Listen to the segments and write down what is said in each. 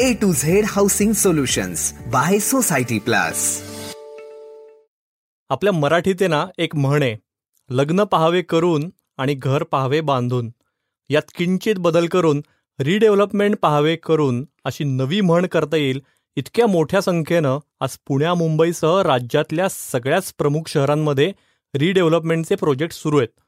A to Z housing solutions by society plus आपल्या मराठीत ना एक म्हण आहे लग्न पाहावे करून आणि घर पाहावे बांधून. यात किंचित बदल करून रिडेव्हलपमेंट पाहावे करून अशी नवी म्हण करता येईल इतक्या मोठ्या संख्येनं आज पुण्या मुंबईसह राज्यातल्या सगळ्याच प्रमुख शहरांमध्ये रिडेव्हलपमेंटचे प्रोजेक्ट सुरू आहेत.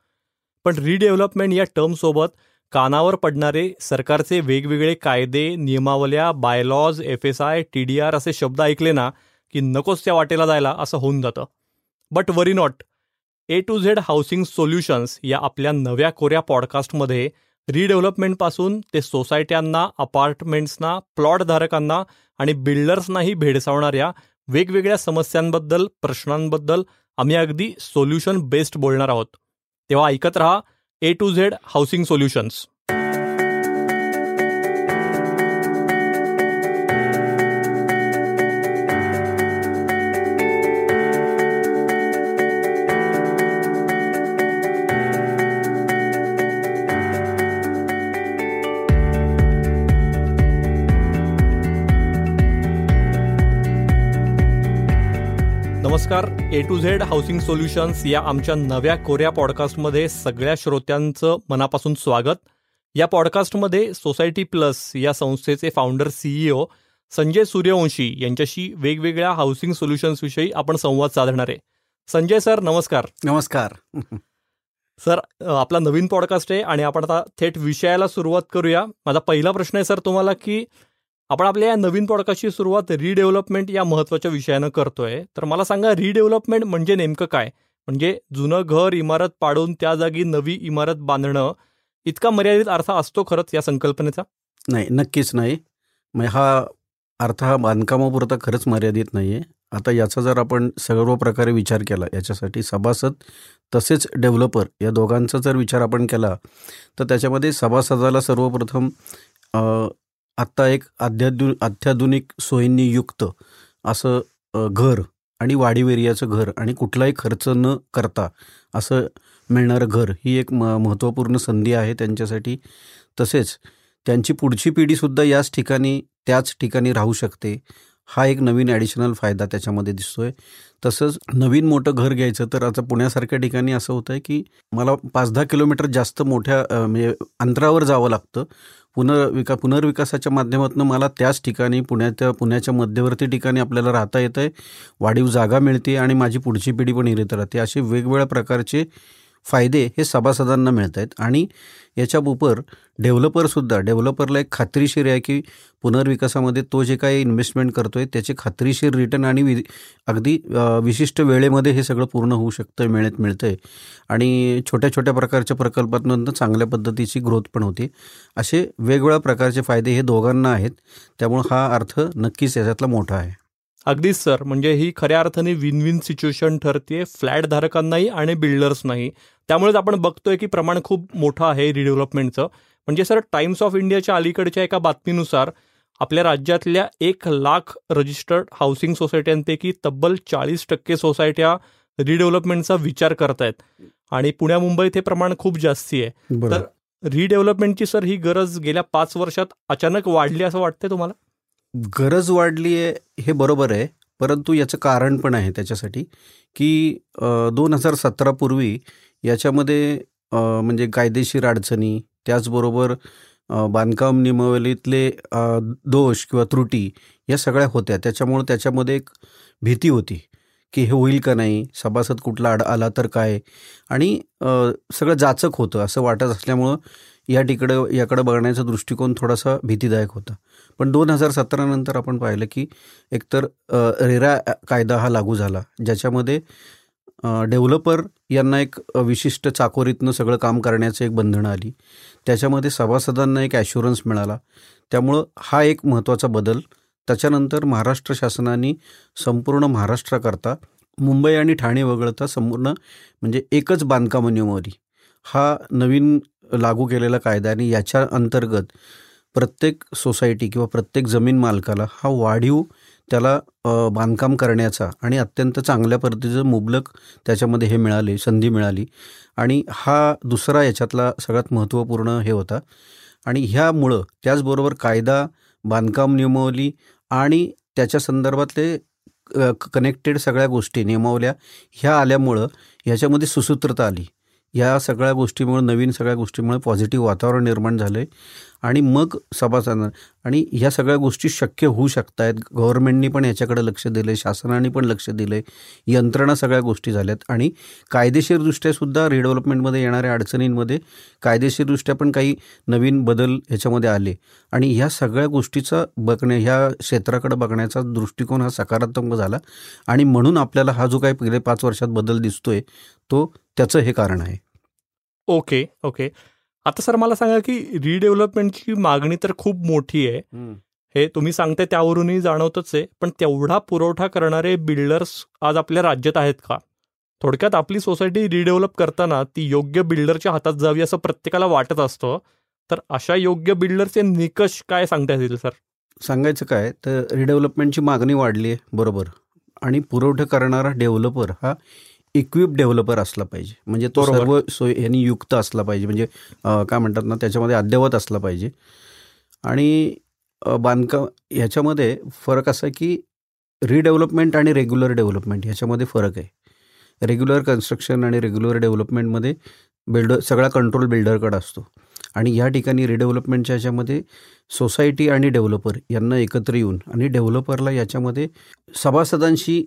पण रिडेव्हलपमेंट या टर्मसोबत कानावर पडणारे सरकारचे वेगवेगळे कायदे नियमावल्या bylaws F S I T D R असे शब्द ऐकले ना की नकोच त्या वाटेला जायला असं होऊन जातं. But worry not A to Z housing solutions या आपल्या नव्या कोऱ्या पॉडकास्टमध्ये रिडेव्हलपमेंटपासून ते सोसायट्यांना अपार्टमेंट्सना प्लॉटधारकांना आणि बिल्डर्सनाही भेडसावणाऱ्या वेगवेगळ्या समस्यांबद्दल प्रश्नांबद्दल आम्ही अगदी सोल्युशन बेस्ड बोलणार आहोत. तेव्हा ऐकत रहा A to Z housing solutions A to Z housing solutions या आमच्या नव्या कोऱ्या पॉडकास्टमध्ये सगळ्या श्रोत्यांचं मनापासून स्वागत. या पॉडकास्टमध्ये सोसायटी प्लस या संस्थेचे फाउंडर सीईओ संजय सूर्यवंशी यांच्याशी वेगवेगळ्या हाऊसिंग सोल्युशन्स आपण संवाद साधणार आहे. संजय सर नमस्कार. नमस्कार. सर आपला नवीन पॉडकास्ट आहे आणि आपण आता थेट विषयाला सुरुवात करूया. माझा पहिला प्रश्न आहे सर तुम्हाला की आपण आपल्या या नवीन पॉडकास्टची सुरुवात रिडेव्हलपमेंट या महत्त्वाच्या विषयानं करतोय. तर मला सांगा रिडेव्हलपमेंट म्हणजे नेमकं काय? म्हणजे जुनं घर इमारत पाडून त्या जागी नवी इमारत बांधणं इतका मर्यादित अर्थ असतो खरंच या संकल्पनेचा? नाही नक्कीच नाही. म्हणजे हा अर्थ हा बांधकामापुरता खरंच मर्यादित नाही आहे आता याचा जर आपण सर्व प्रकारे विचार केला याच्यासाठी सभासद तसेच डेव्हलपर या दोघांचा जर विचार आपण केला तर त्याच्यामध्ये सभासदाला सर्वप्रथम आत्ता एक अध्याधु अत्याधुनिक सोयींनी युक्त असं घर आणि वाढीव एरियाचं घर आणि कुठलाही खर्च न करता असं मिळणारं घर ही एक म महत्त्वपूर्ण संधी आहे त्यांच्यासाठी. तसेच त्यांची पुढची पिढीसुद्धा याच ठिकाणी त्याच ठिकाणी राहू शकते. हा एक नवीन ॲडिशनल फायदा त्याच्यामध्ये दिसतो आहे तसंच नवीन मोठं घर घ्यायचं तर आता पुण्यासारख्या ठिकाणी असं होतं आहे की मला पाच दहा किलोमीटर जास्त मोठ्या म्हणजे अंतरावर जावं लागतं. पुनर्विका पुनर्विकासाच्या माध्यमातून मला त्याच ठिकाणी पुण्याच्या पुण्याच्या मध्यवर्ती ठिकाणी आपल्याला राहता येतं आहे वाढीव जागा मिळते आणि माझी पुढची पिढी पण इरित राहते. असे वेगवेगळ्या प्रकारचे फायदे हे सभासदांना मिळत आहेत आणि याच्या उपर डेव्हलपरसुद्धा डेव्हलपरला एक खात्रीशीर आहे की पुनर्विकासामध्ये तो जे काही इन्व्हेस्टमेंट करतो आहे त्याचे खात्रीशीर रिटर्न आणि वि अगदी विशिष्ट वेळेमध्ये हे सगळं पूर्ण होऊ शकतं मिळत मिळतं आहे आणि छोट्या छोट्या प्रकारच्या प्रकल्पातून चांगल्या पद्धतीची ग्रोथ पण होते. असे वेगवेगळ्या प्रकारचे फायदे हे दोघांना आहेत. त्यामुळं हा अर्थ नक्कीच याच्यातला मोठा आहे. अगदीच सर. म्हणजे ही खऱ्या अर्थाने विन विन सिच्युएशन ठरते फ्लॅट धारकांनाही आणि बिल्डर्स नाही त्यामुळेच आपण बघतोय की प्रमाण खूप मोठं आहे रिडेव्हलपमेंटचं म्हणजे सर टाइम्स ऑफ इंडियाच्या अलीकडच्या एका बातमीनुसार आपल्या राज्यातल्या एक लाख रजिस्टर्ड हाऊसिंग सोसायट्यांपैकी तब्बल चाळीस टक्के सोसायट्या रिडेव्हलपमेंटचा विचार करतायत. आणि पुण्या मुंबईत हे प्रमाण खूप जास्ती आहे. तर रिडेव्हलपमेंटची सर ही गरज गेल्या पाच वर्षात अचानक वाढली असं वाटतंय तुम्हाला? गरज वाढली आहे हे बरोबर आहे. परंतु याचं कारण पण आहे त्याच्यासाठी की दोन हजार सतरापूर्वी याच्यामध्ये म्हणजे कायदेशीर अडचणी त्याचबरोबर बांधकाम नियमावलीतले दोष किंवा त्रुटी या सगळ्या होत्या. त्याच्यामुळं त्याच्यामध्ये एक भीती होती की हे होईल का नाही सभासद कुठला आड आला तर काय? आणि सगळं जाचक होतं असं वाटत असल्यामुळं या तिकडं याकडं बघण्याचा दृष्टिकोन थोडासा भीतीदायक होता. पण दोन हजार सतरानंतर आपण पाहिलं की एकतर रेरा कायदा हा लागू झाला ज्याच्यामध्ये डेव्हलपर यांना एक विशिष्ट चाकोरीतनं सगळं काम करण्याचं एक बंधनं आली. त्याच्यामध्ये सभासदांना एक ॲश्युरन्स मिळाला. त्यामुळं हा एक महत्त्वाचा बदल. त्याच्यानंतर महाराष्ट्र शासनाने संपूर्ण महाराष्ट्राकरता मुंबई आणि ठाणे वगळता संपूर्ण म्हणजे एकच बांधकाम नियमावली हा नवीन लागू केलेला कायदा आणि याच्या अंतर्गत प्रत्येक सोसायटी किंवा प्रत्येक जमीन मालकाला हा वाढीव त्याला बांधकाम करण्याचा आणि अत्यंत चांगल्या पद्धतीचं मुबलक त्याच्यामध्ये हे मिळाले संधी मिळाली. आणि हा दुसरा याच्यातला सगळ्यात महत्त्वपूर्ण हे होता. आणि ह्यामुळं त्याचबरोबर कायदा बांधकाम नियमावली आणि त्याच्या संदर्भातले कनेक्टेड सगळ्या गोष्टी नियमावल्या ह्या आल्यामुळं ह्याच्यामध्ये सुसूत्रता आली. या सगळ्या गोष्टीमुळे नवीन सगळ्या गोष्टीमुळे पॉझिटिव्ह वातावरण निर्माण झालं आहे आणि मग सभासदांना आणि ह्या सगळ्या गोष्टी शक्य होऊ शकत आहेत गव्हर्नमेंटनी पण याच्याकडे लक्ष दिलं आहे शासनाने पण लक्ष दिलं आहे यंत्रणा सगळ्या गोष्टी झाल्यात. आणि कायदेशीरदृष्ट्या सुद्धा रिडेव्हलपमेंटमध्ये येणाऱ्या अडचणींमध्ये कायदेशीरदृष्ट्या पण काही नवीन बदल ह्याच्यामध्ये आले. आणि ह्या सगळ्या गोष्टीचा बघणे ह्या क्षेत्राकडे बघण्याचा दृष्टिकोन हा सकारात्मक झाला. आणि म्हणून आपल्याला हा जो काही पहिले पाच वर्षात बदल दिसतोय तो त्याचं हे कारण आहे. Okay okay. आता सर मला सांगा की रिडेव्हलपमेंटची मागणी तर खूप मोठी आहे. हे तुम्ही सांगते त्यावरूनही जाणवतच आहे. पण तेवढा पुरवठा करणारे बिल्डर्स आज आपल्या राज्यात आहेत का? थोडक्यात आपली सोसायटी रिडेव्हलप करताना ती योग्य बिल्डरच्या हातात जावी असं प्रत्येकाला वाटत असतं. तर अशा योग्य बिल्डरचे निकष काय सांगता येतील सर? सांगायचं काय तर रिडेव्हलपमेंटची मागणी वाढली आहे बरोबर. आणि पुरवठा करणारा डेव्हलपर हा इक्विप डेव्हलपर असला पाहिजे. म्हणजे तो. सर्व सोय यांनी युक्त असला पाहिजे. म्हणजे काय म्हणतात ना त्याच्यामध्ये अद्ययावत असला पाहिजे. आणि बांधकाम ह्याच्यामध्ये फरक असा आहे की रिडेव्हलपमेंट आणि रेग्युलर डेव्हलपमेंट ह्याच्यामध्ये फरक आहे. रेग्युलर कन्स्ट्रक्शन आणि रेग्युलर डेव्हलपमेंटमध्ये बिल्डर सगळा कंट्रोल बिल्डरकडे असतो. आणि या ठिकाणी रिडेव्हलपमेंटच्या ह्याच्यामध्ये सोसायटी आणि डेव्हलपर यांना एकत्र येऊन आणि डेव्हलपरला याच्यामध्ये सभासदांशी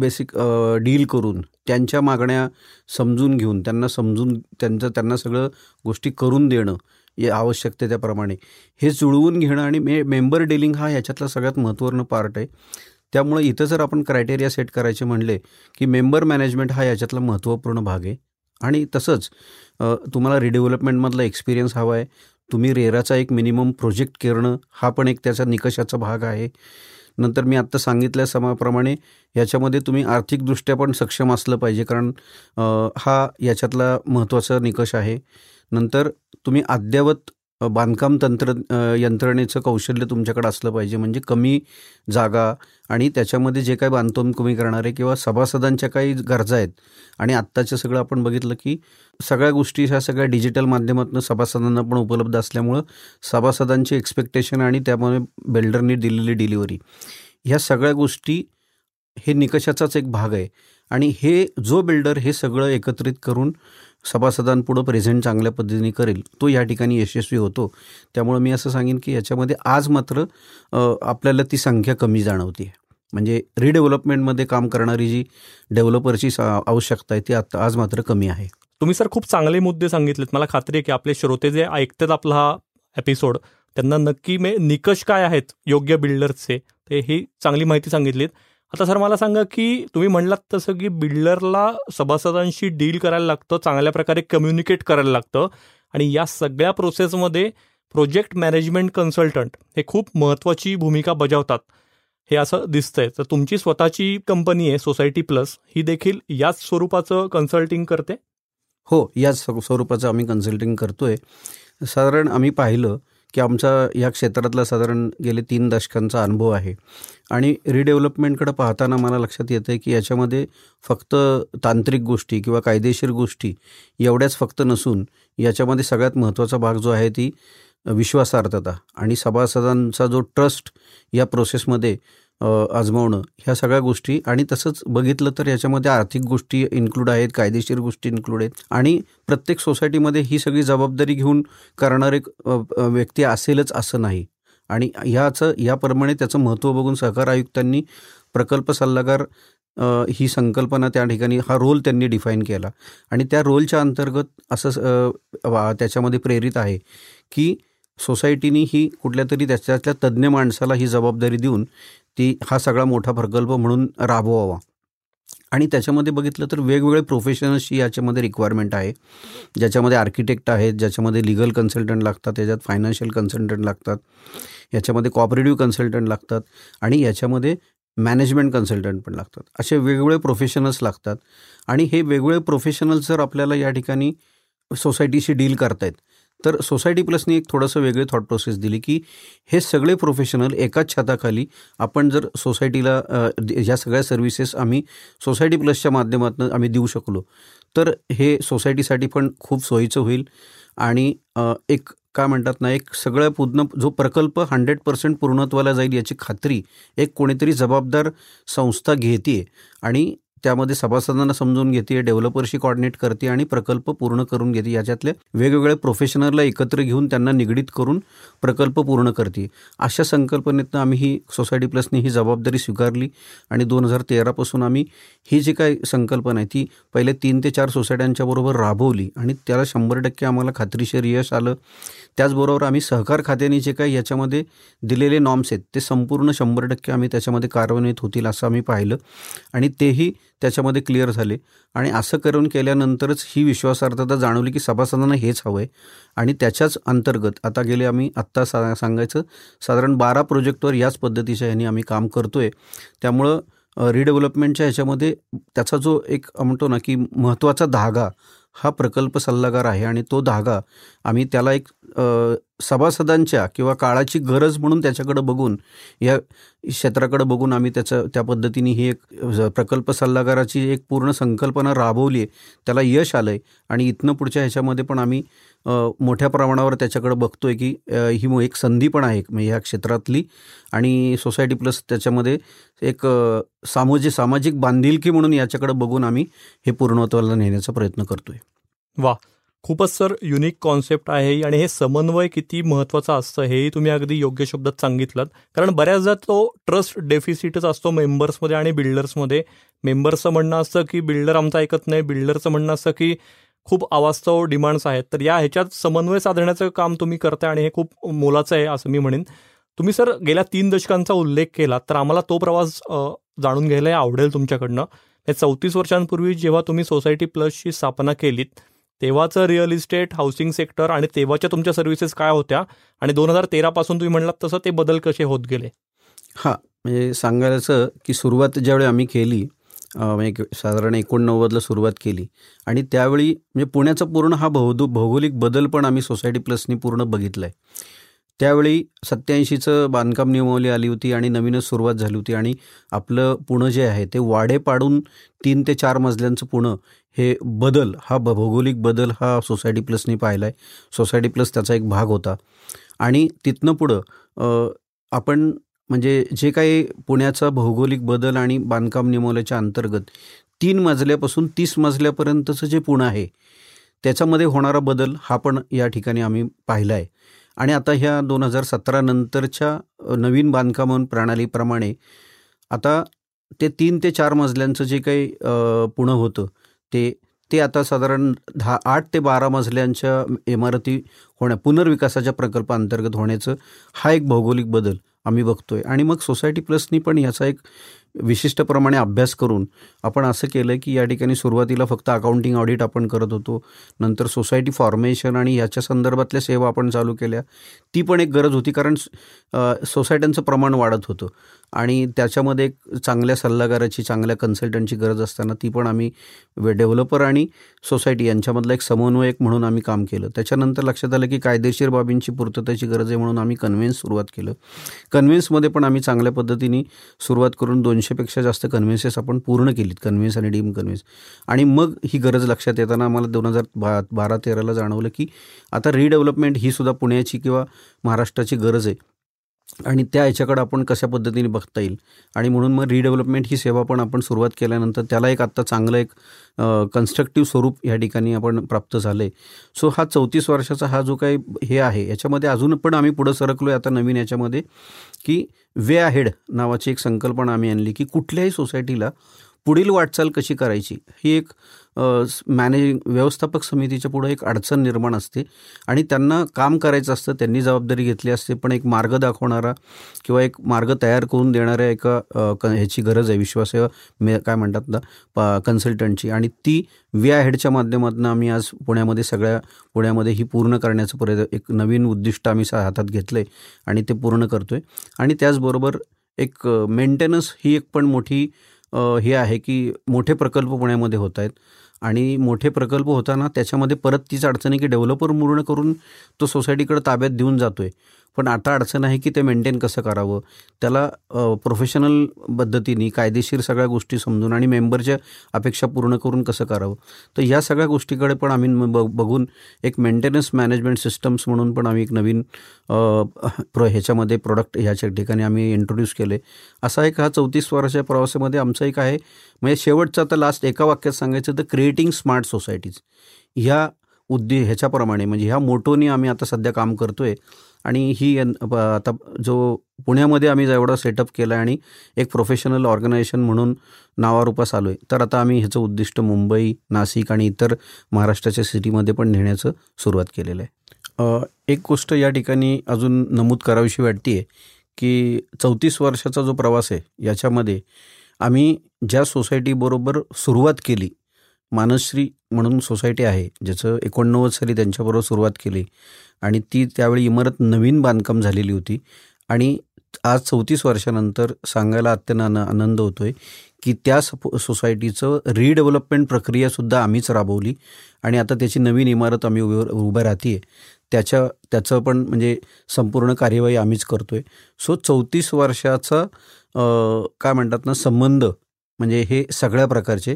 बेसिक डील करून त्यांच्या मागण्या समजून घेऊन त्यांना समजून त्यांचं त्यांना सगळं गोष्टी करून देणं आवश्यकते आवश्यकतेप्रमाणे. हे जुळवून घेणं आणि मे मेंबर डिलिंग हा ह्याच्यातला सगळ्यात महत्त्वपूर्ण पार्ट आहे. त्यामुळे इथं जर आपण क्रायटेरिया सेट करायचे म्हणले की मेंबर मॅनेजमेंट हा याच्यातला महत्त्वपूर्ण भाग आहे. आणि तसंच तुम्हाला रिडेव्हलपमेंटमधला एक्सपिरियन्स हवा आहे. तुम्ही रेराचा एक मिनिमम प्रोजेक्ट करणं हा पण एक त्याचा निकषाचा भाग आहे. नंतर मी आत्ता सांगितल्या समाप्रमाणे याच्यामध्ये तुम्ही आर्थिकदृष्ट्या पण सक्षम असलं पाहिजे कारण हा याच्यातला महत्त्वाचा निकष आहे. नंतर तुम्ही अद्ययावत बांधकाम तंत्र यंत्रणेचं कौशल्य तुमच्याकडे असलं पाहिजे. म्हणजे कमी जागा आणि त्याच्यामध्ये जे काही बांधकाम कमी करणारे किंवा सभासदांच्या काही गरजा आहेत. आणि आत्ताचं सगळं आपण बघितलं की सगळ्या गोष्टी ह्या सगळ्या डिजिटल माध्यमातून सभासदांना पण उपलब्ध असल्यामुळं सभासदांची एक्सपेक्टेशन आणि त्यामुळे बिल्डरनी दिलेली डिलिव्हरी ह्या सगळ्या गोष्टी हे निकषाचाच एक भाग आहे. आणि हे जो बिल्डर हे सगळं एकत्रित करून सभासदांपुढं प्रेझेंट चांगल्या पद्धतीने करेल तो या ठिकाणी यशस्वी होतो. त्यामुळं मी असं सांगेन की याच्यामध्ये आज मात्र आपल्याला ती संख्या कमी जाणवते म्हणजे रिडेव्हलपमेंटमध्ये काम करणारी जी डेव्हलपरची सा- आवश्यकता आहे ती आता आज मात्र कमी आहे. तुम्ही सर खूप चांगले मुद्दे सांगितलेत. मला खात्री आहे की आपले श्रोते जे ऐकतात आपला हा एपिसोड त्यांना नक्की मे निकष काय आहेत योग्य बिल्डर्सचे ते ही चांगली माहिती सांगितलीत. आता सर मला सांगा की तुम्ही म्हणलात तसं की बिल्डरला सभासदांशी डील करायला लागतं चांगल्या प्रकारे कम्युनिकेट करायला लागतं आणि या सगळ्या प्रोसेसमध्ये प्रोजेक्ट मॅनेजमेंट कन्सल्टंट हे खूप महत्त्वाची भूमिका बजावतात. हे असं दिसतंय. तर तुमची स्वतःची कंपनी आहे सोसायटी प्लस ही देखील याच स्वरूपाचं कन्सल्टिंग करते? हो याच स्व- स्वरूपाचं आम्ही कन्सल्टिंग करतोय. साधारण आम्ही पाहिलं की आमचा या क्षेत्रातला साधारण गेले तीन दशकांचा अनुभव आहे. आणि रिडेव्हलपमेंटकडे पाहताना मला लक्षात येतं आहे की याच्यामध्ये फक्त तांत्रिक गोष्टी किंवा कायदेशीर गोष्टी एवढ्याच फक्त नसून याच्यामध्ये सगळ्यात महत्त्वाचा भाग जो आहे ती विश्वासार्हता आणि सभासदांचा जो ट्रस्ट या प्रोसेसमध्ये आजमावणं ह्या सगळ्या गोष्टी आणि तसंच बघितलं तर याच्यामध्ये आर्थिक गोष्टी इन्क्लूड आहेत कायदेशीर गोष्टी इन्क्लूड आहेत आणि प्रत्येक सोसायटीमध्ये ही सगळी जबाबदारी घेऊन करणारे व्यक्ती असेलच असं नाही. आणि ह्याचं याप्रमाणे त्याचं महत्त्व बघून सहकार आयुक्तांनी प्रकल्प सल्लागार ही संकल्पना त्या ठिकाणी हा रोल त्यांनी डिफाईन केला. आणि त्या रोलच्या अंतर्गत असं वा- त्याच्यामध्ये प्रेरित आहे की सोसायटीनी ही कुठल्या तरी त्याच्यातल्या तज्ज्ञ माणसाला ही जबाबदारी देऊन ती हा सगळा मोठा प्रकल्प म्हणून राबवावा. आणि त्याच्यामध्ये बघितलं तर वेगवेगळे प्रोफेशनल्सची याच्यामध्ये रिक्वायरमेंट आहे. ज्याच्यामध्ये आर्किटेक्ट आहेत ज्याच्यामध्ये लिगल कन्सल्टंट लागतात त्याच्यात फायनान्शियल कन्सल्टंट लागतात याच्यामध्ये कॉपरेटिव्ह कन्सल्टंट लागतात आणि याच्यामध्ये मॅनेजमेंट कन्सल्टंट पण लागतात. असे वेगवेगळे प्रोफेशनल्स लागतात. आणि हे वेगवेगळे प्रोफेशनल्स जर आपल्याला या ठिकाणी सोसायटीशी डील करतायत तर सोसायटी प्लसनी एक थोडंसं वेगळी थॉट प्रोसेस दिली की हे सगळे प्रोफेशनल एकाच छताखाली आपण जर सोसायटीला ह्या सगळ्या सर्व्हिसेस आम्ही सोसायटी प्लसच्या माध्यमातून आम्ही देऊ शकलो तर हे सोसायटीसाठी पण खूप सोयीचं होईल. आणि एक काय म्हणतात ना एक सगळं पूर्ण जो प्रकल्प हंड्रेड पर्सेंट पूर्णत्वाला जाईल याची खात्री एक कोणीतरी जबाबदार संस्था घेते आणि त्यामध्ये सभासदांना समजून घेते डेव्हलपरशी कॉर्डिनेट करते आणि प्रकल्प पूर्ण करून घेते याच्यातले वेगवेगळ्या प्रोफेशनलला एकत्र घेऊन त्यांना निगडीत करून प्रकल्प पूर्ण करते अशा संकल्पनेतनं आम्ही ही सोसायटी प्लसने ही जबाबदारी स्वीकारली आणि दोन हजार तेरापासून आम्ही ही जी काही संकल्पना आहे ती पहिले तीन ते चार सोसायट्यांच्या बरोबर राबवली आणि त्याला शंभर टक्के आम्हाला खात्रीशीर यश आलं. त्याचबरोबर आम्ही सहकार खात्याने जे काही याच्यामध्ये दिलेले नॉर्म्स आहेत ते संपूर्ण शंभर टक्के आम्ही त्याच्यामध्ये कार्यान्वित होतील असं आम्ही पाहिलं. आणि तेही त्याच्यामध्ये क्लिअर झाले. आणि असं करून केल्यानंतरच ही विश्वासार्हता जाणवली की सभासदांना हेच हवं आहे आणि त्याच्याच अंतर्गत आता गेले आम्ही आत्ता सा सांगायचं साधारण बारा प्रोजेक्टवर याच पद्धतीच्या ह्यांनी आम्ही काम करतो आहे त्यामुळं रिडेव्हलपमेंटच्या ह्याच्यामध्ये त्याचा जो एक म्हणतो ना की महत्त्वाचा धागा हा प्रकल्प सल्लागार आहे. आणि तो धागा आम्ही त्याला एक सभासदांच्या किंवा काळाची गरज म्हणून त्याच्याकडं बघून या क्षेत्राकडे बघून आम्ही त्याचं त्या पद्धतीने ही एक प्रकल्प सल्लागाराची एक पूर्ण संकल्पना राबवली आहे. त्याला यश आलं आहे आणि इथनं पुढच्या ह्याच्यामध्ये पण आम्ही मोठ्या प्रमाणावर त्याच्याकडे बघतो आहे की ही एक संधी पण आहे म्हणजे ह्या क्षेत्रातली. आणि सोसायटी प्लस त्याच्यामध्ये एक सामाजिक सामाजिक बांधिलकी म्हणून याच्याकडे बघून आम्ही हे पूर्णत्वाला नेण्याचा प्रयत्न करतोय. वा. खूपच सर युनिक कॉन्सेप्ट आहे आणि हे समन्वय किती महत्त्वाचं असतं हेही तुम्ही अगदी योग्य शब्दात सांगितलं कारण बऱ्याचदा तो ट्रस्ट डेफिसिटच असतो मेंबर्समध्ये आणि बिल्डर्समध्ये मेंबर्सचं म्हणणं असतं की बिल्डर आमचं ऐकत नाही बिल्डरचं म्हणणं असतं की खूप अवास्तव डिमांड्स आहेत. तर या ह्याच्यात समन्वय साधण्याचं काम तुम्ही करताय आणि हे खूप मोलाचं आहे असं मी म्हणेन. तुम्ही सर गेल्या तीन दशकांचा उल्लेख केला तर आम्हाला तो प्रवास जाणून घ्यायला आवडेल तुमच्याकडनं. हे चौतीस वर्षांपूर्वी जेव्हा तुम्ही सोसायटी प्लसची स्थापना केलीत तेव्हाचं रिअल इस्टेट हाऊसिंग सेक्टर आणि तेव्हाच्या तुमच्या सर्व्हिसेस काय होत्या? आणि दोन हजार तेरापासून तुम्ही म्हणलात तसं ते बदल कसे होत गेले? हां म्हणजे सांगायचं की सुरुवात ज्यावेळी आम्ही केली म्हणजे साधारण एकोणनव्वदला सुरुवात केली आणि त्यावेळी म्हणजे पुण्याचा पूर्ण हा भौदू भौगोलिक बदल पण आम्ही सोसायटी प्लसनी पूर्ण बघितला आहे त्यावेळी सत्याऐंशीचं बांधकाम नियमावली आली होती आणि नवीनच सुरुवात झाली होती आणि आपलं पुणं जे आहे ते वाडे पाडून तीन ते चार मजल्यांचं पुणं हे बदल हा भौगोलिक बदल हा सोसायटी प्लसनी पाहिला आहे सोसायटी प्लस त्याचा एक भाग होता. आणि तिथनं पुढं आपण म्हणजे जे काही पुण्याचा भौगोलिक बदल आणि बांधकाम नियमावल्याच्या अंतर्गत तीन मजल्यापासून तीस मजल्यापर्यंतचं जे पुणं आहे त्याच्यामध्ये होणारा बदल हा पण या ठिकाणी आम्ही पाहिला आहे आणि आता ह्या दोन हजार सतरा नंतरच्या नवीन बांधकाम प्रणालीप्रमाणे आता ते तीन ते चार मजल्यांचं जे काही पुणं होतं ते ते आता साधारण दहा आठ ते बारा मजल्यांच्या इमारती होण्या पुनर्विकासाच्या प्रकल्पाअंतर्गत होण्याचं हा एक भौगोलिक बदल आम्ही बघतोय. आणि मग सोसायटी प्लसनी पण याचा एक विशिष्टप्रमाणे अभ्यास करून आपण असं केलं की या ठिकाणी सुरुवातीला फक्त अकाउंटिंग ऑडिट आपण करत होतो. नंतर सोसायटी फॉर्मेशन आणि याच्या संदर्भातल्या सेवा आपण चालू केल्या. ती पण एक गरज होती कारण सोसायट्यांचं प्रमाण वाढत होतं. आणि त्याच्यामध्ये एक चांगल्या सल्लागाराची चांगल्या कन्सल्टंटची गरज असताना ती पण आम्ही डेव्हलपर आणि सोसायटी यांच्यामधला एक समन्वयक म्हणून आम्ही काम केलं. त्याच्यानंतर लक्षात आलं की कायदेशीर बाबींची पूर्ततेची गरज आहे म्हणून आम्ही कन्व्हेन्स सुरुवात केलं. कन्व्हेन्समध्ये पण आम्ही चांगल्या पद्धतीने सुरुवात करून दोनशेपेक्षा जास्त कन्व्हेन्सेस आपण पूर्ण केलीत कन्व्हेन्स आणि डीम कन्व्हेन्स आणि मग ही गरज लक्षात येताना आम्हाला दोन हजार बा बारा तेराला जाणवलं की आता रिडेव्हलपमेंट ही सुद्धा पुण्याची किंवा महाराष्ट्राची गरज आहे. आणि त्या याच्याकडं आपण कशा पद्धतीने बघता येईल? आणि म्हणून मग रिडेव्हलपमेंट ही सेवा पण आपण सुरुवात केल्यानंतर त्याला एक आत्ता चांगलं एक कन्स्ट्रक्टिव्ह स्वरूप या ठिकाणी आपण प्राप्त झालं आहे सो हा चौतीस वर्षाचा हा जो काही हे आहे याच्यामध्ये अजून पण आम्ही पुढं सरकलो आहे आता नवीन याच्यामध्ये की वे अहेड नावाची एक संकल्पना आम्ही आणली की कुठल्याही सोसायटीला पुढील वाटचाल कशी करायची ही एक मॅनेजिंग व्यवस्थापक समितीच्या पुढे एक अडचण निर्माण असते. आणि त्यांना काम करायचं असतं त्यांनी जबाबदारी घेतली असते पण एक मार्ग दाखवणारा किंवा एक मार्ग तयार करून देणाऱ्या एका ह्याची गरज आहे विश्वासेवा मे काय म्हणतात ना कन्सल्टंटची. आणि ती व्या हेडच्या माध्यमातून आम्ही आज पुण्यामध्ये सगळ्या पुण्यामध्ये ही पूर्ण करण्याचं प्रयत्न एक नवीन उद्दिष्ट आम्ही हातात घेतलं आहे आणि ते पूर्ण करतो आहे आणि त्याचबरोबर एक मेंटेनन्स ही एक पण मोठी हे आहे की मोठे प्रकल्प पुण्यामध्ये होत आहेत. आणि मोठे प्रकल्प होताना त्याच्यामध्ये परत तीच अडचण आहे की डेव्हलपर पूर्ण करून तो सोसायटीकडे ताब्यात देऊन जातो आहे पण आता अडचण आहे की ते मेंटेन कसं करावं? त्याला प्रोफेशनल पद्धतीने कायदेशीर सगळ्या गोष्टी समजून आणि मेंबरच्या अपेक्षा पूर्ण करून कसं करावं? तर या सगळ्या गोष्टीकडे पण आम्ही बघून एक मेंटेनन्स मॅनेजमेंट सिस्टम्स म्हणून पण आम्ही एक नवीन प्रो ह्याच्यामध्ये प्रोडक्ट ह्याच्या ठिकाणी आम्ही इंट्रोड्यूस केले असा एक हा चौतीस वर्षाच्या प्रवासामध्ये आमचा एक आहे. म्हणजे शेवटचा आता लास्ट एका वाक्यात सांगायचं तर क्रिएटिंग स्मार्ट सोसायटीज ह्या उद्दे ह्याच्याप्रमाणे म्हणजे ह्या मोटोनी आम्ही आता सध्या काम करतो आहे आणि ही आता जो पुण्यामध्ये आम्ही एवढा सेटअप केला आहे आणि एक प्रोफेशनल ऑर्गनायझेशन म्हणून नावारूपास आलो आहे तर आता आम्ही ह्याचं उद्दिष्ट मुंबई नाशिक आणि इतर महाराष्ट्राच्या सिटीमध्ये पण नेण्याचं सुरुवात केलेलं आहे. एक गोष्ट या ठिकाणी अजून नमूद करावीशी वाटते आहे की चौतीस वर्षाचा जो प्रवास आहे याच्यामध्ये आम्ही ज्या सोसायटीबरोबर सुरुवात केली मानसश्री म्हणून सोसायटी आहे ज्याचं एकोणनव्वद साली त्यांच्याबरोबर सुरुवात केली आणि ती त्यावेळी इमारत नवीन बांधकाम झालेली होती आणि आज चौतीस वर्षानंतर सांगायला अत्यंत आनंद होतो आहे की त्या सोसायटीचं रिडेव्हलपमेंट प्रक्रियासुद्धा आम्हीच राबवली आणि आता त्याची नवीन इमारत आम्ही उभं उभं राहते त्याच्या त्याचं पण म्हणजे संपूर्ण कार्यवाही आम्हीच करतो आहे सो चौतीस वर्षाचा काय म्हणतात ना संबंध म्हणजे हे सगळ्या प्रकारचे.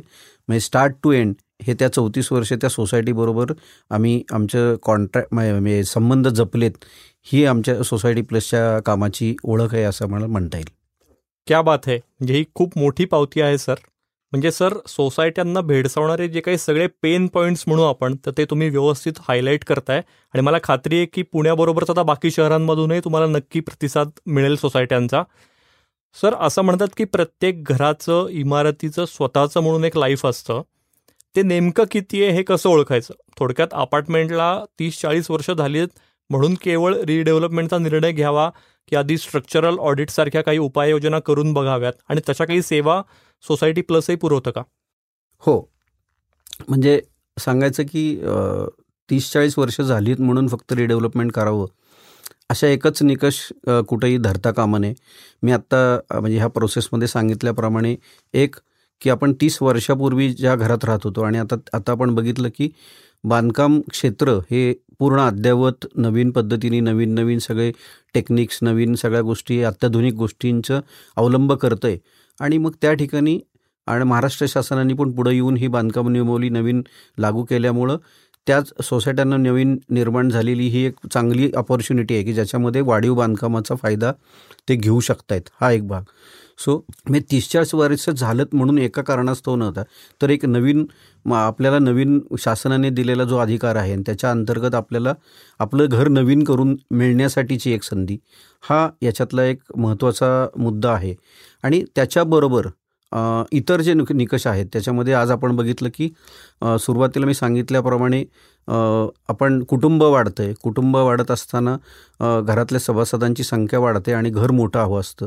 म्हणजे स्टार्ट टू एंड हे त्या चौतीस वर्ष त्या सोसायटीबरोबर आम्ही आमचं कॉन्ट्रॅक्ट म्हणजे संबंध जपलेत. ही आमच्या सोसायटी प्लसच्या कामाची ओळख आहे असं मला म्हणता येईल. क्या बात आहे म्हणजे ही खूप मोठी पावती आहे सर. म्हणजे सर सोसायट्यांना भेडसावणारे जे काही सगळे पेन पॉईंट्स म्हणू आपण तर ते तुम्ही व्यवस्थित हायलाईट करताय. आणि मला खात्री आहे की पुण्याबरोबरच आता बाकी शहरांमधूनही तुम्हाला नक्की प्रतिसाद मिळेल सोसायट्यांचा सर असं म्हणतात की प्रत्येक घराचं इमारतीचं स्वतःचं म्हणून एक लाईफ असतं. ते नेमकं किती आहे हे कसं ओळखायचं? थोडक्यात अपार्टमेंटला तीस चाळीस वर्ष झाली आहेत म्हणून केवळ रिडेव्हलपमेंटचा निर्णय घ्यावा की आधी स्ट्रक्चरल ऑडिटसारख्या काही उपाययोजना करून बघाव्यात. आणि तशा काही सेवा सोसायटी प्लसही पुरवतं का? हो. म्हणजे सांगायचं की तीस चाळीस वर्ष झालीत म्हणून फक्त रिडेव्हलपमेंट करावं. अशा एकच निकष कुठेही धरता कामा नये. मी आत्ता म्हणजे ह्या प्रोसेसमध्ये सांगितल्याप्रमाणे एक की आपण तीस वर्षापूर्वी ज्या घरात राहत होतो आणि आता आता आपण बघितलं की बांधकाम क्षेत्र हे पूर्ण अद्ययावत नवीन पद्धतीने नवीन नवीन सगळे टेक्निक्स नवीन सगळ्या गोष्टी अत्याधुनिक गोष्टींचं अवलंब करतं आहे आणि मग त्या ठिकाणी आणि महाराष्ट्र शासनाने पण पुढं येऊन ही बांधकाम नियमावली नवीन लागू केल्यामुळं त्याच सोसायट्यांना नवीन निर्माण झालेली ही एक चांगली अपॉर्च्युनिटी आहे की ज्याच्यामध्ये वाढीव बांधकामाचा फायदा ते घेऊ शकतायत. हा एक भाग. सो मी तीस चाळीस वर्ष झालं म्हणून एका कारणास्तव नव्हता. तर एक नवीन आपल्याला नवीन शासनाने दिलेला जो अधिकार आहे आणि त्याच्या अंतर्गत आपल्याला आपलं घर नवीन करून मिळण्यासाठीची एक संधी हा याच्यातला एक महत्त्वाचा मुद्दा आहे. आणि त्याच्याबरोबर इतर जे निकष आहेत त्याच्यामध्ये आज आपण बघितलं की सुरुवातीला मी सांगितल्याप्रमाणे आपण कुटुंब वाढतं आहे कुटुंब वाढत असताना घरातल्या सभासदांची संख्या वाढते आणि घर मोठं हवं असतं.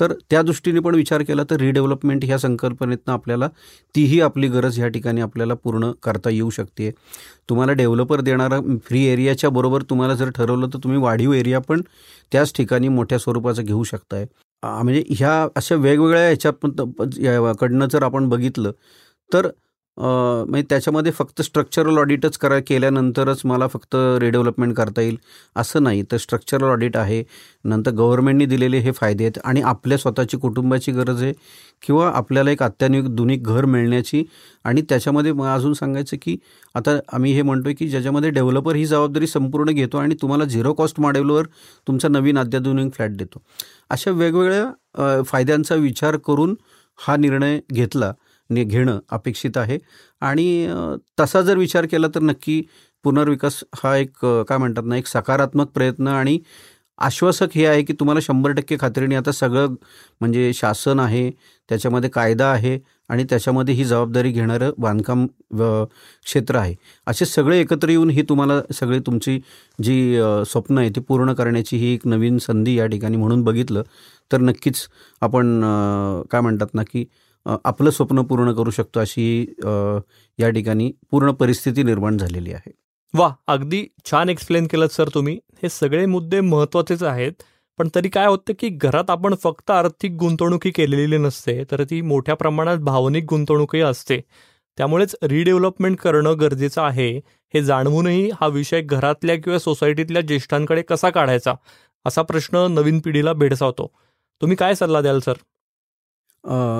तर त्या दृष्टीने पण विचार केला तर रिडेव्हलपमेंट ह्या संकल्पनेतनं आपल्याला तीही आपली गरज ह्या ठिकाणी आपल्याला पूर्ण करता येऊ शकते. तुम्हाला डेव्हलपर देणारा फ्री एरियाच्या बरोबर तुम्हाला जर ठरवलं तर तुम्ही वाढीव एरिया पण त्याच ठिकाणी मोठ्या स्वरूपाचं घेऊ शकताय. म्हणजे ह्या अशा वेगवेगळ्या ह्याच्या कडनं जर आपण बघितलं तर म्हणजे त्याच्यामध्ये फक्त स्ट्रक्चरल ऑडिटच करा केल्यानंतरच मला फक्त रिडेव्हलपमेंट करता येईल असं नाही. तर स्ट्रक्चरल ऑडिट आहे नंतर गव्हर्नमेंटने दिलेले हे फायदे आहेत आणि आपल्या स्वतःची कुटुंबाची गरज आहे किंवा आपल्याला एक अत्याधुनिक घर मिळण्याची. आणि त्याच्यामध्ये अजून सांगायचं की आता आम्ही हे म्हणतो की ज्याच्यामध्ये डेव्हलपर ही जबाबदारी संपूर्ण घेतो आणि तुम्हाला झिरो कॉस्ट मॉडेलवर तुमचा नवीन अत्याधुनिक फ्लॅट देतो. अशा वेगवेगळ्या फायद्यांचा विचार करून हा निर्णय घेतला. ने घेणं अपेक्षित आहे. आणि तसा जर विचार केला तर नक्की पुनर्विकास हा एक काय म्हणतात ना एक सकारात्मक प्रयत्न आणि आश्वासक हे आहे की तुम्हाला शंभर टक्के खात्रीने आता सगळं म्हणजे शासन आहे त्याच्यामध्ये कायदा आहे आणि त्याच्यामध्ये ही जबाबदारी घेणारं बांधकाम क्षेत्र आहे. असे सगळे एकत्र येऊन ही तुम्हाला सगळी तुमची जी स्वप्न आहे ती पूर्ण करण्याची ही एक नवीन संधी या ठिकाणी म्हणून बघितलं तर नक्कीच आपण काय म्हणतात ना की आपलं स्वप्न पूर्ण करू शकतो अशी या ठिकाणी पूर्ण परिस्थिती निर्माण झालेली आहे. वा अगदी छान एक्सप्लेन केलं सर तुम्ही. हे सगळे मुद्दे महत्वाचेच आहेत. पण तरी काय होतं की घरात आपण फक्त आर्थिक गुंतवणुकी केलेली नसते तर ती मोठ्या प्रमाणात भावनिक गुंतवणूकही असते. त्यामुळेच रिडेव्हलपमेंट करणं गरजेचं आहे. हे जाणवूनही हा विषय घरातल्या किंवा सोसायटीतल्या ज्येष्ठांकडे कसा काढायचा असा प्रश्न नवीन पिढीला भेडसावतो. तुम्ही काय सल्ला द्याल सर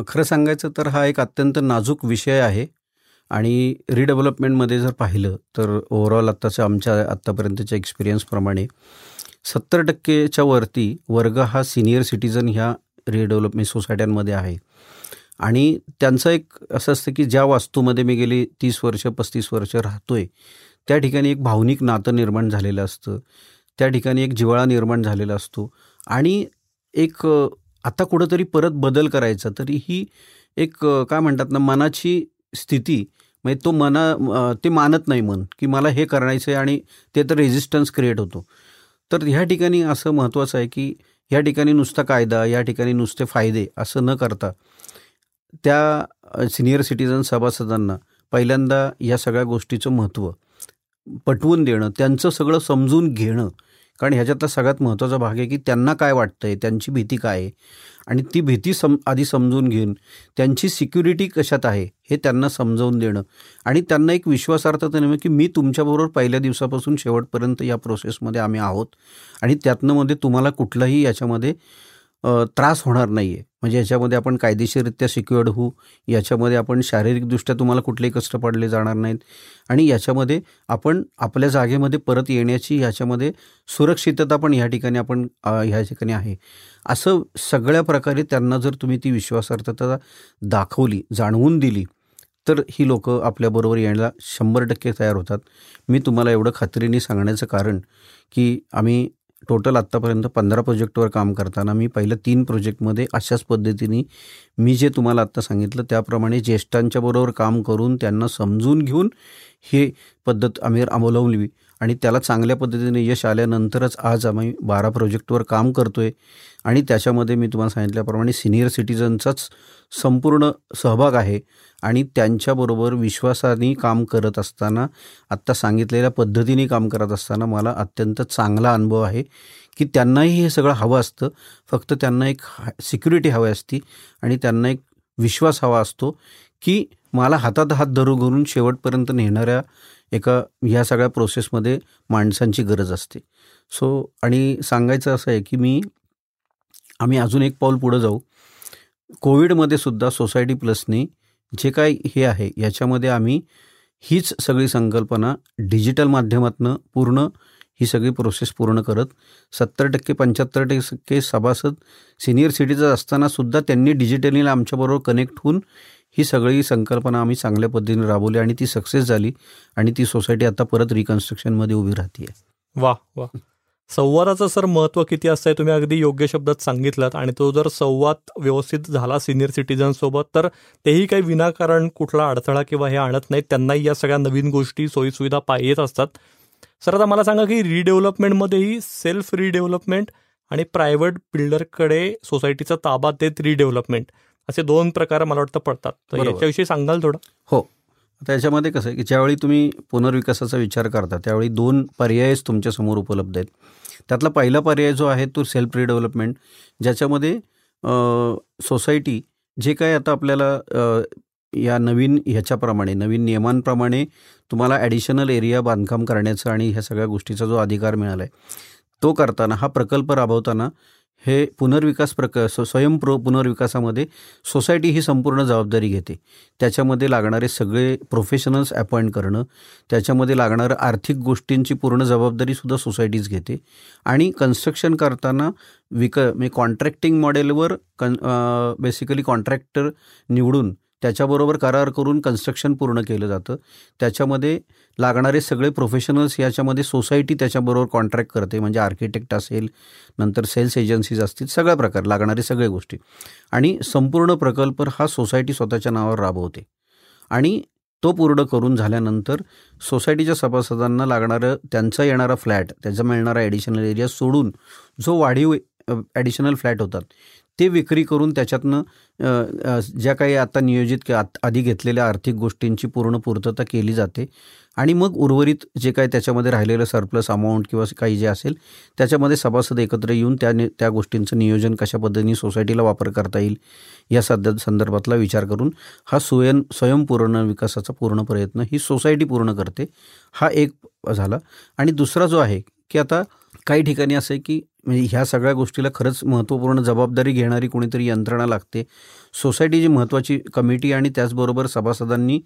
खरं सांगायचं तर हा एक अत्यंत नाजूक विषय आहे. आणि रिडेव्हलपमेंटमध्ये जर पाहिलं तर ओव्हरऑल आत्ताच्या आमच्या आत्तापर्यंतच्या एक्सपिरियन्सप्रमाणे सत्तर टक्केच्या वरती वर्ग हा सिनियर सिटीजन ह्या रिडेव्हलपमेंट सोसायट्यांमध्ये आहे. आणि त्यांचं एक असं असतं की ज्या वास्तूमध्ये मी गेली तीस वर्ष पस्तीस वर्ष राहतोय त्या ठिकाणी एक भावनिक नातं निर्माण झालेलं असतं. त्या ठिकाणी एक जिव्हाळा निर्माण झालेला असतो. आणि एक आता कुठंतरी परत बदल करायचा. तरी ही एक काय म्हणतात ना मनाची स्थिती म्हणजे तो मना ते मानत नाही मन की मला हे करायचं आहे आणि ते तर रेझिस्टन्स क्रिएट होतो. तर ह्या ठिकाणी असं महत्त्वाचं आहे की ह्या ठिकाणी नुसता कायदा या ठिकाणी नुसते फायदे असं न करता त्या सिनियर सिटीजन सभासदांना पहिल्यांदा या सगळ्या गोष्टीचं महत्त्व पटवून देणं त्यांचं सगळं समजून घेणं कारण ह्याच्यातला सगळ्यात महत्त्वाचा भाग आहे की त्यांना काय वाटतंय त्यांची भीती काय आहे? आणि ती भीती सम आधी समजून घेऊन त्यांची सिक्युरिटी कशात आहे हे त्यांना समजावून देणं. आणि त्यांना एक विश्वासार्थता नेमकं की मी तुमच्याबरोबर पहिल्या दिवसापासून शेवटपर्यंत या प्रोसेसमध्ये आम्ही आहोत. आणि त्यातनं मध्ये तुम्हाला कुठलाही याच्यामध्ये त्रास होणार नाही आहे म्हणजे याच्यामध्ये आपण कायदेशीररित्या सिक्युअर्ड होऊ याच्यामध्ये आपण शारीरिकदृष्ट्या तुम्हाला कुठलेही कष्ट पडले जाणार नाहीत आणि याच्यामध्ये आपण आपल्या जागेमध्ये परत येण्याची ह्याच्यामध्ये सुरक्षितता पण ह्या ठिकाणी आपण ह्या ठिकाणी आहे. असं सगळ्या प्रकारे त्यांना जर तुम्ही ती विश्वासार्थता दाखवली जाणवून दिली तर ही लोक आपल्याबरोबर यायला शंभर टक्के तयार होतात. मी तुम्हाला एवढं खात्रीने सांगण्याचं कारण की आम्ही टोटल आत्तापर्यंत पंधरा प्रोजेक्टवर काम करताना मी पहिल्या तीन प्रोजेक्टमध्ये अशाच पद्धतीने मी जे तुम्हाला आत्ता सांगितलं त्याप्रमाणे ज्येष्ठांच्या बरोबर काम करून त्यांना समजून घेऊन हे पद्धत आम्ही अवलंबली आणि त्याला चांगल्या पद्धतीने यश आल्यानंतरच आज आम्ही बारा प्रोजेक्टवर काम करतो आहे आणि त्याच्यामध्ये मी तुम्हाला सांगितल्याप्रमाणे सिनियर सिटीजनचाच संपूर्ण सहभाग आहे. आणि त्यांच्याबरोबर विश्वासाने काम करत असताना आत्ता सांगितलेल्या पद्धतीने काम करत असताना मला अत्यंत चांगला अनुभव आहे की त्यांनाही हे सगळं हवं असतं. फक्त त्यांना एक सिक्युरिटी हवी असती आणि त्यांना एक विश्वास हवा असतो की मला हातात हात धरू घरून शेवटपर्यंत नेणाऱ्या एका ह्या सगळ्या प्रोसेसमध्ये माणसांची गरज असते. सो आणि सांगायचं असं आहे की मी आम्ही अजून एक पाऊल पुढं जाऊ. कोविडमध्ये सुद्धा सोसायटी प्लसने जे काय हे आहे याच्यामध्ये आम्ही हीच सगळी संकल्पना डिजिटल माध्यमातनं पूर्ण ही सगळी प्रोसेस पूर्ण करत सत्तर टक्के पंच्याहत्तर टक्के सभासद सिनियर सिटीजन असताना सुद्धा त्यांनी डिजिटली आमच्याबरोबर कनेक्ट होऊन ही सगळी संकल्पना आम्ही चांगल्या पद्धतीने राबवली आणि ती सक्सेस झाली आणि ती सोसायटी आता परत रिकन्स्ट्रक्शनमध्ये उभी राहते वा वा. संवादाचं सर महत्त्व किती असतंय तुम्ही अगदी योग्य शब्दात सांगितलं आणि तो जर संवाद व्यवस्थित झाला सिनियर सिटीजनसोबत तर तेही काही विनाकारण कुठला अडथळा किंवा हे आणत नाहीत. त्यांनाही या सगळ्या नवीन गोष्टी सोयीसुविधा पाहिजेच असतात. सर आता मला सांगा की रिडेव्हलपमेंटमध्येही सेल्फ रिडेव्हलपमेंट आणि प्रायव्हेट बिल्डरकडे सोसायटीचा ताबा देत रिडेव्हलपमेंट असे दोन प्रकार मला वाटतं पडतात. तर. याच्याविषयी सांगाल थोडं? हो. आता याच्यामध्ये कसं आहे की ज्यावेळी तुम्ही पुनर्विकासाचा विचार करता त्यावेळी दोन पर्यायच तुमच्यासमोर उपलब्ध आहेत. त्यातला पहिला पर्याय जो आहे तो सेल्फ रिडेव्हलपमेंट ज्याच्यामध्ये सोसायटी जे काय आता आपल्याला या नवीन ह्याच्याप्रमाणे नवीन नियमांप्रमाणे तुम्हाला ॲडिशनल एरिया बांधकाम करण्याचा आणि ह्या सगळ्या गोष्टीचा जो अधिकार मिळाला आहे तो करताना हा प्रकल्प राबवताना हे पुनर्विकास प्रक स- स्वयंप्रो पुनर्विकासामध्ये सोसायटी ही संपूर्ण जबाबदारी घेते. त्याच्यामध्ये लागणारे सगळे प्रोफेशनल्स अपॉइंट करणं त्याच्यामध्ये लागणारं आर्थिक गोष्टींची पूर्ण जबाबदारीसुद्धा सोसायटीज घेते. आणि कन्स्ट्रक्शन करताना विक म्हणजे कॉन्ट्रॅक्टिंग मॉडेलवर कन बेसिकली कॉन्ट्रॅक्टर निवडून त्याच्याबरोबर करार करून कन्स्ट्रक्शन पूर्ण केलं जातं. त्याच्यामध्ये लागणारे सगळे प्रोफेशनल्स याच्यामध्ये सोसायटी त्याच्याबरोबर कॉन्ट्रॅक्ट करते. म्हणजे आर्किटेक्ट असेल नंतर सेल्स एजन्सीज असतील सगळ्या प्रकार लागणारे सगळ्या गोष्टी. आणि संपूर्ण प्रकल्प हा सोसायटी स्वतःच्या नावावर राबवते. आणि तो पूर्ण करून झाल्यानंतर सोसायटीच्या सभासदांना लागणारं त्यांचा येणारा फ्लॅट त्याचा मिळणारा ॲडिशनल एरिया सोडून जो वाढीव ॲडिशनल फ्लॅट होतात ते विक्री करून त्याच्यातनं ज्या काही आता नियोजित किंवा आधी घेतलेल्या आर्थिक गोष्टींची पूर्ण पूर्तता केली जाते. आणि मग उर्वरित जे काही त्याच्यामध्ये राहिलेलं सरप्लस अमाऊंट किंवा काही जे असेल त्याच्यामध्ये सभासद एकत्र येऊन त्या त्या गोष्टींचं नियोजन कशा पद्धतीने सोसायटीला वापर करता येईल या सध्या संदर्भातला विचार करून हा स्वयं स्वयंपूर्ण विकासाचा पूर्ण प्रयत्न ही सोसायटी पूर्ण करते. हा एक झाला. आणि दुसरा जो आहे की आता काही ठिकाणी असं आहे की म्हणजे ह्या सगळ्या गोष्टीला खरंच महत्त्वपूर्ण जबाबदारी घेणारी कोणीतरी यंत्रणा लागते. सोसायटीची महत्त्वाची कमिटी आणि त्याचबरोबर सभासदांनी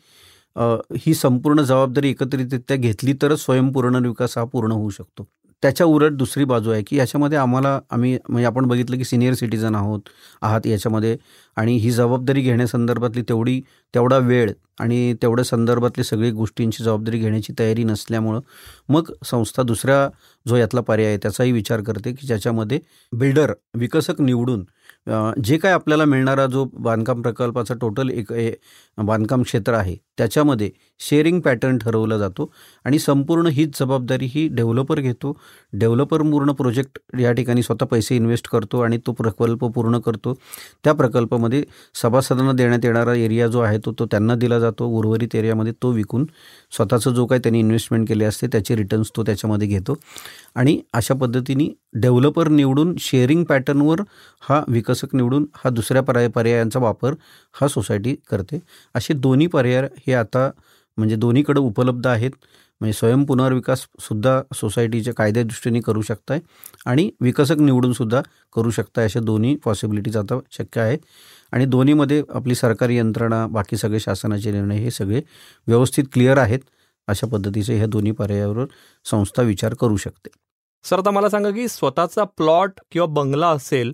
ही संपूर्ण जबाबदारी एकत्रितरित्या घेतली तरच स्वयंपूर्ण विकास हा पूर्ण होऊ शकतो. त्याच्या उलट दुसरी बाजू आहे की याच्यामध्ये आम्हाला आम्ही म्हणजे आपण बघितलं की सिनियर सिटीजन आहोत आहात याच्यामध्ये. आणि ही जबाबदारी घेण्यासंदर्भातली तेवढी तेवढा वेळ आणि तेवढ्या संदर्भातली सगळी गोष्टींची जबाबदारी घेण्याची तयारी नसल्यामुळं मग संस्था दुसऱ्या जो यातला पर्याय आहे त्याचाही विचार करते की ज्याच्यामध्ये बिल्डर विकसक निवडून जे काय आपल्याला मिळणारा जो बांधकाम प्रकल्पाचा टोटल एक बांधकाम क्षेत्र आहे त्याच्यामध्ये शेअरिंग पॅटर्न ठरवला जातो आणि संपूर्ण हीच जबाबदारी ही डेव्हलपर घेतो. डेव्हलपर पूर्ण प्रोजेक्ट या ठिकाणी स्वतः पैसे इन्व्हेस्ट करतो आणि तो प्रकल्प पूर्ण करतो. त्या प्रकल्पामध्ये सभासदांना देण्यात येणारा एरिया जो आहे तो तो त्यांना दिला जातो. उर्वरित एरियामध्ये तो विकून स्वतःचं जो काही त्यांनी इन्व्हेस्टमेंट केले असते त्याचे रिटर्न्स तो त्याच्यामध्ये घेतो. आणि अशा पद्धतीने डेव्हलपर निवडून शेअरिंग पॅटर्नवर हा विकसक निवडून हा दुसऱ्या पर्याय पर्यायांचा वापर हा सोसायटी करते. असे दोन्ही पर्याय हे आता म्हणजे दोन्हीकडे उपलब्ध आहेत. म्हणजे स्वयं पुनर्विकाससुद्धा सोसायटीच्या कायद्यादृष्टीने करू शकताय आणि विकसक निवडूनसुद्धा करू शकताय अशा दोन्ही पॉसिबिलिटीज आता शक्य आहे आणि दोन्हीमध्ये आपली सरकारी यंत्रणा बाकी सगळे शासनाचे निर्णय हे सगळे व्यवस्थित क्लिअर आहेत अशा पद्धतीचे ह्या दोन्ही पर्यायावर संस्था विचार करू शकते. सर आता मला सांगा की स्वतःचा प्लॉट किंवा बंगला असेल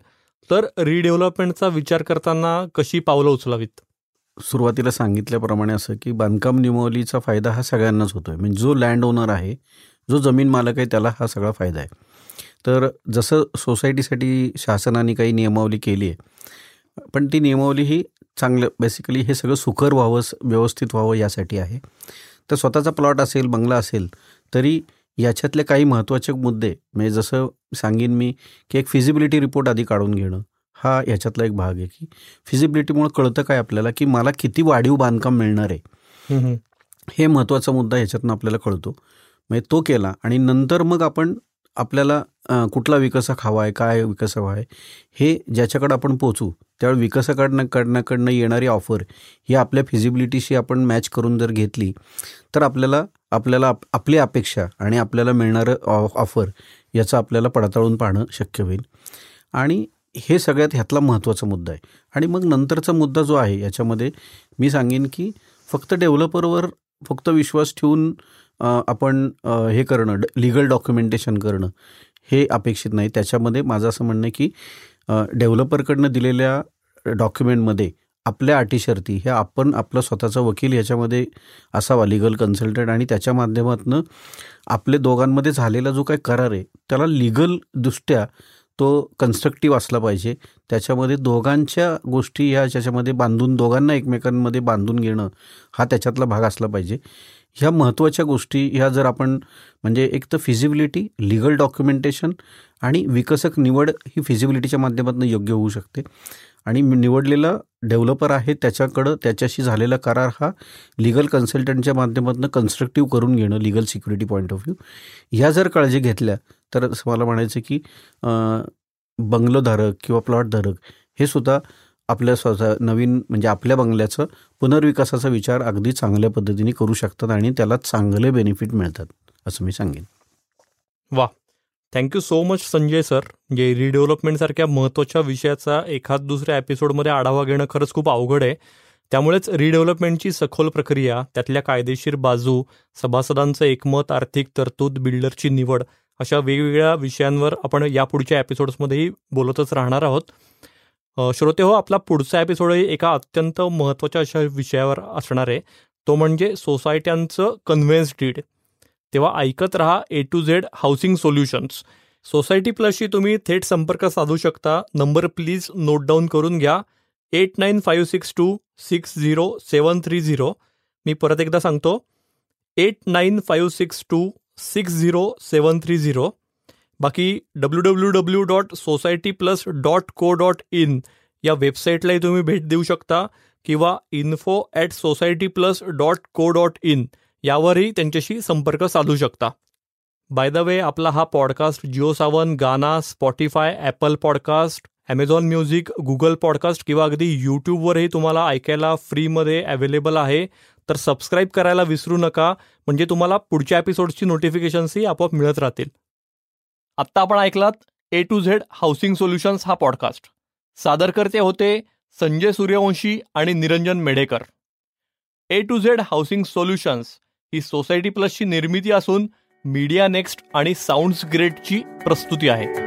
तर रिडेव्हलपमेंटचा विचार करताना कशी पावलं उचलावीत? सुरुवातीला सांगितल्याप्रमाणे असं की बांधकाम नियमावलीचा फायदा हा सगळ्यांनाच होतो आहे म्हणजे जो लँड ओनर आहे जो जमीन मालक आहे त्याला हा सगळा फायदा आहे. तर जसं सोसायटीसाठी शासनाने काही नियमावली केली आहे पण ती नियमावली ही चांगलं बेसिकली हे सगळं सुकर व्हावं व्यवस्थित व्हावं यासाठी आहे. तर स्वतःचा प्लॉट असेल बंगला असेल तरी याच्यातले काही महत्त्वाचे मुद्दे म्हणजे जसं सांगेन मी की एक फिजिबिलिटी रिपोर्ट आधी काढून घेणं हा याच्यातला एक भाग आहे की फिजिबिलिटीमुळे कळतं काय आपल्याला की मला किती वाढीव बांधकाम मिळणार आहे. हे महत्त्वाचा मुद्दा ह्याच्यातनं आपल्याला कळतो. म्हणजे तो केला आणि नंतर मग आपण आपल्याला कुठला विकसक हवा आहे काय विकसक हवा आहे हे ज्याच्याकडं आपण पोचू त्यावेळी विकसकाकडनं कडण्याकडनं येणारी ऑफर ही आपल्या फिजिबिलिटीशी आपण मॅच करून जर घेतली तर आपल्याला आपल्याला आपली अपेक्षा आणि आपल्याला मिळणारं ऑफर याचं आपल्याला पडताळून पाहणं शक्य होईल. आणि हे सगळ्यात ह्यातला महत्त्वाचा मुद्दा आहे. आणि मग नंतरचा मुद्दा जो आहे याच्यामध्ये मी सांगेन की फक्त डेव्हलपरवर फक्त विश्वास ठेवून आपण हे करणं लिगल डॉक्युमेंटेशन करणं हे अपेक्षित नाही. त्याच्यामध्ये माझं असं म्हणणं आहे की डेव्हलपरकडनं दिलेल्या डॉक्युमेंटमध्ये आपल्या अटीशर्ती हे आपण आपलं स्वतःचा वकील याच्यामध्ये असावा लिगल कन्सल्टंट आणि त्याच्या माध्यमातून आपले दोघांमध्ये झालेला जो काही करार आहे त्याला लिगलदृष्ट्या तो कन्स्ट्रक्टिव्ह असला पाहिजे. त्याच्यामध्ये दोघांच्या गोष्टी ह्या ज्याच्यामध्ये बांधून दोघांना एकमेकांमध्ये बांधून घेणं हा त्याच्यातला भाग असला पाहिजे. ह्या महत्त्वाच्या गोष्टी ह्या जर आपण म्हणजे एक तर फिजिबिलिटी लिगल डॉक्युमेंटेशन आणि विकसक निवड ही फिजिबिलिटीच्या माध्यमातून योग्य होऊ शकते. आणि निवडलेला डेव्हलपर आहे त्याच्याकडं त्याच्याशी झालेला करार हा लिगल कन्सल्टंटच्या माध्यमातून कन्स्ट्रक्टिव्ह करून घेणं legal security point of view ह्या जर काळजी घेतल्या तर असं मला म्हणायचं की बंगलोधारक किंवा प्लॉटधारक हे सुद्धा आपल्या स्वतः नवीन म्हणजे आपल्या बंगल्याचं पुनर्विकासाचा विचार अगदी चांगल्या पद्धतीने करू शकतात आणि त्याला चांगले बेनिफिट मिळतात असं मी सांगेन. वा. Thank you so much Sanjay sir म्हणजे रिडेव्हलपमेंटसारख्या महत्त्वाच्या विषयाचा एखाद दुसऱ्या एपिसोडमध्ये आढावा घेणं खरंच खूप अवघड आहे. त्यामुळेच रिडेव्हलपमेंटची सखोल प्रक्रिया त्यातल्या कायदेशीर बाजू सभासदांचं एकमत आर्थिक तरतूद बिल्डरची निवड अशा वेगवेगळ्या विषयांवर आपण यापुढच्या एपिसोड्समध्येही बोलतच राहणार आहोत. श्रोते हो आपला पुढचा एपिसोडही एका अत्यंत महत्त्वाच्या अशा विषयावर असणार आहे. तो म्हणजे सोसायट्यांचं कन्व्हेन्स डीड तेव्हा ऐकत रहा A to Z housing solutions society प्लसशी तुम्ही थेट संपर्क साधू शकता. नंबर प्लीज नोट डाऊन करून घ्या. Eight nine five six two six zero seven three zero मी परत एकदा सांगतो. Eight nine five six two six zero seven three zero बाकी W W W dot society plus dot co dot in या वेबसाईटलाही तुम्ही भेट देऊ शकता किंवा info at society plus dot co dot in यावरही त्यांच्याशी संपर्क साधू शकता. बाय द वे आपला हा podcast Jio Saavn Gaana Spotify Apple podcast Amazon music Google podcast किंवा अगदी यूट्यूबवरही तुम्हाला ऐकायला फ्रीमध्ये अवेलेबल आहे. तर सबस्क्राईब करायला विसरू नका. म्हणजे तुम्हाला पुढच्या एपिसोड्सची नोटिफिकेशन्सही आपोआप मिळत राहतील. आत्ता आपण ऐकलात A to Z housing solutions हा पॉडकास्ट सादरकर्ते होते संजय सूर्यवंशी आणि Niranjan Medhekar. A to Z housing solutions he society प्लसची निर्मिती असून मीडिया नेक्स्ट आणि साऊंड्स ग्रेडची प्रस्तुती आहे.